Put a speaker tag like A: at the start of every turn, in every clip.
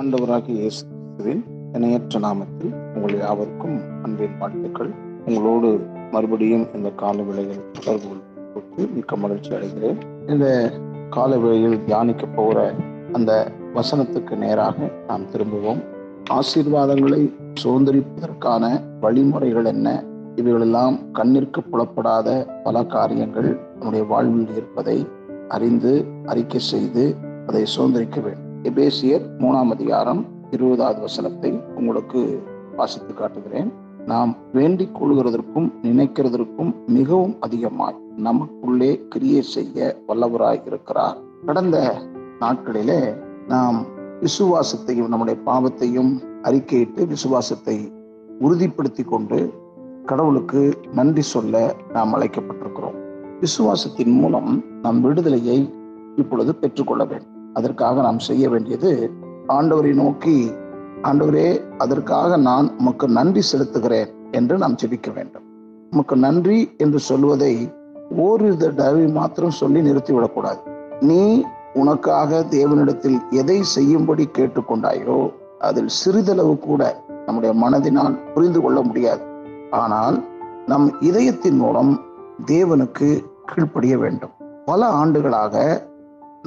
A: ஆண்டவராகிய இயேசு இணையற்ற நாமத்தில் உங்கள் யாவருக்கும் அன்பின் வாழ்த்துக்கள். உங்களோடு மறுபடியும் இந்த கால விலையில் தொடர்பு கொண்டு மிக்க மகிழ்ச்சி அடைகிறேன். இந்த கால விலையில் தியானிக்க போகிற அந்த வசனத்துக்கு நேராக நாம் திரும்புவோம். ஆசீர்வாதங்களை சுதந்திரிப்பதற்கான வழிமுறைகள் என்ன? இவைகளெல்லாம் கண்ணிற்கு புலப்படாத பல காரியங்கள் நம்முடைய வாழ்வில் இருப்பதை அறிந்து அறிக்கை செய்து அதை சுதந்திரிக்க வேண்டும். எபேசியர் மூணாம் அதிகாரம் இருபதாவது வசனத்தை உங்களுக்கு வாசித்து காட்டுகிறேன். நாம் வேண்டிக் கொள்கிறதற்கும் நினைக்கிறதற்கும் மிகவும் அதிகமாய் நமக்குள்ளே கிரியை செய்ய வல்லவராய் இருக்கிறார். கடந்த நாட்களிலே நாம் விசுவாசத்தையும் நம்முடைய பாவத்தையும் அறிக்கையிட்டு விசுவாசத்தை உறுதிப்படுத்தி கொண்டு கடவுளுக்கு நன்றி சொல்ல நாம் அழைக்கப்பட்டிருக்கிறோம். விசுவாசத்தின் மூலம் நம் விடுதலையை இப்பொழுது பெற்றுக்கொள்ள வேண்டும். அதற்காக நாம் செய்ய வேண்டியது ஆண்டவரை நோக்கி ஆண்டவரே அதற்காக நான் உமக்கு நன்றி செலுத்துகிறேன் என்று நாம் ஜெபிக்க வேண்டும். உமக்கு நன்றி என்று சொல்வதை ஓரிரு தடவை மாத்திரம் சொல்லி நிறுத்திவிடக்கூடாது. நீ உனக்காக தேவனிடத்தில் எதை செய்யும்படி கேட்டுக்கொண்டாயோ அதில் சிறிதளவு கூட நம்முடைய மனதினால் புரிந்து கொள்ள முடியாது. ஆனால் நம் இதயத்தின் மூலம் தேவனுக்கு கீழ்ப்படிய வேண்டும். பல ஆண்டுகளாக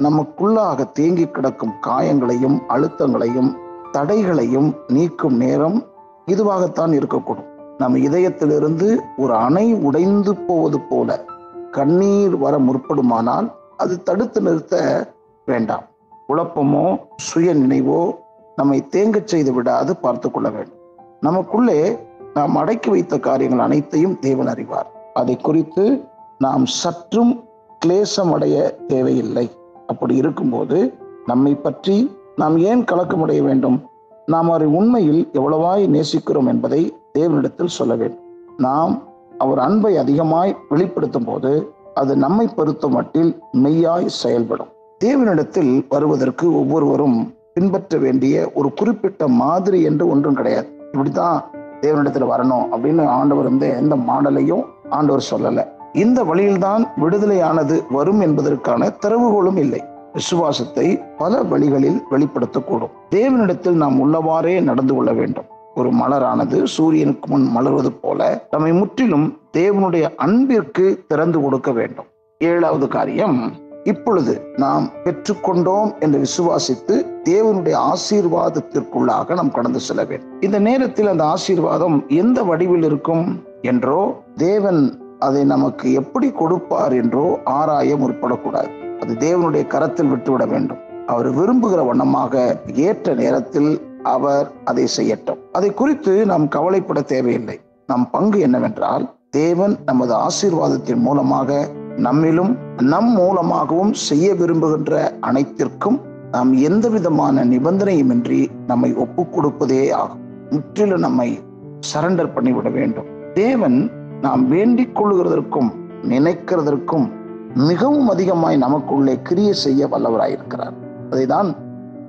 A: நமக்குள்ளாக தேங்கி கிடக்கும் காயங்களையும் அழுத்தங்களையும் தடைகளையும் நீக்கும் நேரம் இதுவாகத்தான் இருக்கக்கூடும். நம் இதயத்திலிருந்து ஒரு அணை உடைந்து போவது போல கண்ணீர் வர முற்படுமானால் அது தடுத்து நிறுத்த வேண்டாம். குழப்பமோ சுய நினைவோ நம்மை தேங்கச் செய்து விடாது பார்த்து கொள்ள வேண்டும். நமக்குள்ளே நாம் அடக்கி வைத்த காரியங்கள் அனைத்தையும் தேவன் அறிவார். அதை குறித்து நாம் சற்றும் கிளேசமடைய தேவையில்லை. அப்படி இருக்கும்போது நம்மை பற்றி நாம் ஏன் கலக்கமடைய வேண்டும்? நாம் அவரை உண்மையில் எவ்வளவாய் நேசிக்கிறோம் என்பதை தேவனிடத்தில் சொல்ல வேண்டும். நாம் அவர் அன்பை அதிகமாய் வெளிப்படுத்தும் போது அது நம்மை பொறுத்த மட்டில் மெய்யாய் செயல்படும். தேவனிடத்தில் வருவதற்கு ஒவ்வொருவரும் பின்பற்ற வேண்டிய ஒரு குறிப்பிட்ட மாதிரி என்று ஒன்றும் கிடையாது. இப்படிதான் தேவனிடத்தில் வரணும் அப்படின்னு ஆண்டவர் வந்து எந்த மாடலையும் ஆண்டவர் சொல்லலை. இந்த வழியில்தான் விடுதலையானது வரும் என்பதற்கான திறவுகோலும் இல்லை. விசுவாசத்தை பல வழிகளில் வெளிப்படுத்தக்கூடும். தேவனிடத்தில் நாம் உள்ளவாறே நடந்து கொள்ள வேண்டும். ஒரு மலரானது சூரியனுக்கு முன் மலர்வது போல நம்மை முற்றிலும் தேவனுடைய அன்பிற்கு திறந்து கொடுக்க வேண்டும். ஏழாவது காரியம் இப்பொழுது நாம் பெற்றுக்கொண்டோம் என்று விசுவாசித்து தேவனுடைய ஆசீர்வாதத்திற்குள்ளாக நாம் கடந்து செல்ல வேண்டும். இந்த நேரத்தில் அந்த ஆசீர்வாதம் எந்த வடிவில் இருக்கும்? என்றோ தேவன் அதை நமக்கு எப்படி கொடுப்பார் என்றோ ஆராய முற்படக்கூடாது. அது தேவனுடைய கரத்தில் விட்டுவிட வேண்டும். அவர் விரும்புகிற வண்ணமாக ஏற்ற நேரத்தில் அவர் அதை செய்யட்டும். அதை குறித்து நாம் கவலைப்பட தேவையில்லை. நம் பங்கு என்னவென்றால் தேவன் நமது ஆசீர்வாதத்தின் மூலமாக நம்மிலும் நம் மூலமாகவும் செய்ய விரும்புகின்ற அனைத்திற்கும் நாம் எந்த விதமான நிபந்தனையுமின்றி நம்மை ஒப்புக் கொடுப்பதே ஆகும். முற்றிலும் நம்மை சரண்டர் பண்ணிவிட வேண்டும். தேவன் நாம் வேண்டிக் கொள்ளுகிறதற்கும் நினைக்கிறதற்கும் மிகவும் அதிகமாய் நமக்குள்ளே கிரிய செய்ய வல்லவராயிருக்கிறார் அதைதான்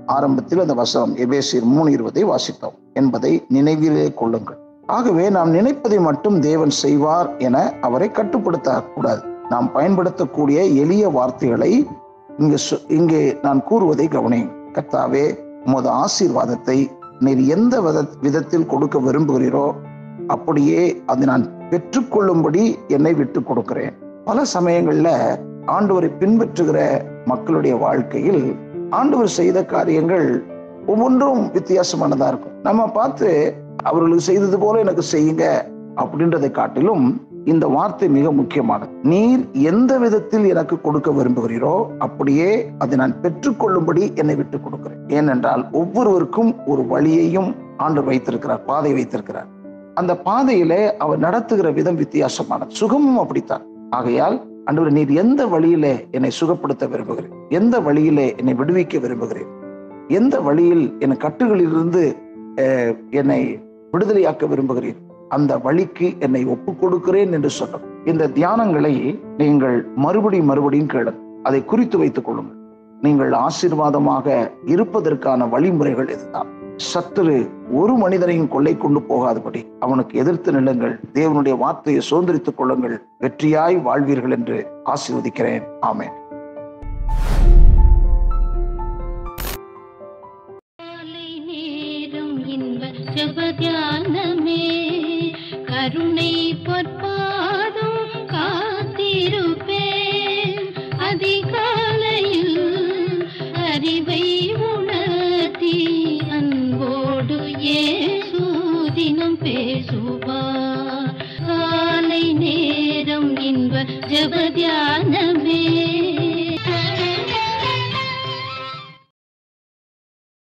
A: ஆரம்பத்தில் அந்த வசனம் எபேசியர் மூணு இருபதை வாசித்தோம். என்பதை நினைவிலே கொள்ளுங்கள். ஆகவே நாம் நினைப்பதை மட்டும் தேவன் செய்வார் என அவரை கட்டுப்படுத்த கூடாது. நாம் பயன்படுத்தக்கூடிய எளிய வார்த்தைகளை இங்கு இங்கே நான் கூறுவதை கவனியும் கர்த்தாவே உமது ஆசீர்வாதத்தை நீர் எந்த வித விதத்தில் கொடுக்க விரும்புகிறீரோ அப்படியே அதை நான் பெற்றுக்கொள்ளும்படி என்னை விட்டு கொடுக்கிறேன். பல சமயங்கள்ல ஆண்டவரை பின்பற்றுகிற மக்களுடைய வாழ்க்கையில் ஆண்டவர் செய்த காரியங்கள் ஒவ்வொன்றும் வித்தியாசமானதா இருக்கும். நம்ம பார்த்து அவர்களுக்கு செய்தது போல எனக்கு செய்யுங்க அப்படின்றதை காட்டிலும் இந்த வார்த்தை மிக முக்கியமானது. நீர் எந்த விதத்தில் எனக்கு கொடுக்க விரும்புகிறீரோ அப்படியே அதை நான் பெற்றுக்கொள்ளும்படி என்னை விட்டு கொடுக்கிறேன். ஏனென்றால் ஒவ்வொருவருக்கும் ஒரு வழியையும் ஆண்டு வைத்திருக்கிறார் பாதை வைத்திருக்கிறார். அந்த பாதையிலே அவர் நடத்துகிற விதம் வித்தியாசமானது. சுகமும் அப்படித்தான். ஆகையால் அன்று நீர் எந்த வழியிலே என்னை சுகப்படுத்த விரும்புகிறேன் எந்த வழியிலே என்னை விடுவிக்க விரும்புகிறேன் எந்த வழியில் என் கட்டுகளிலிருந்து என்னை விடுதலையாக்க விரும்புகிறேன் அந்த வழிக்கு என்னை ஒப்பு கொடுக்கிறேன் என்று சொன்னோம் இந்த தியானங்களை நீங்கள் மறுபடியும் மறுபடியும் கேளு அதை குறித்து வைத்துக் கொள்ளுங்கள். நீங்கள் ஆசீர்வாதமாக இருப்பதற்கான வழிமுறைகள் இதுதான். சத்துரு ஒரு மனிதனையும் கொள்ளை கொண்டு போகாதபடி அவனுக்கு எதிர்த்து நிலங்கள் தேவனுடைய வார்த்தையை சுதந்திரித்துக் கொள்ளுங்கள். வெற்றியாய் வாழ்வீர்கள் என்று ஆசீர்வதிக்கிறேன். ஆமேன்.
B: கருணை பொற் जब ध्यान में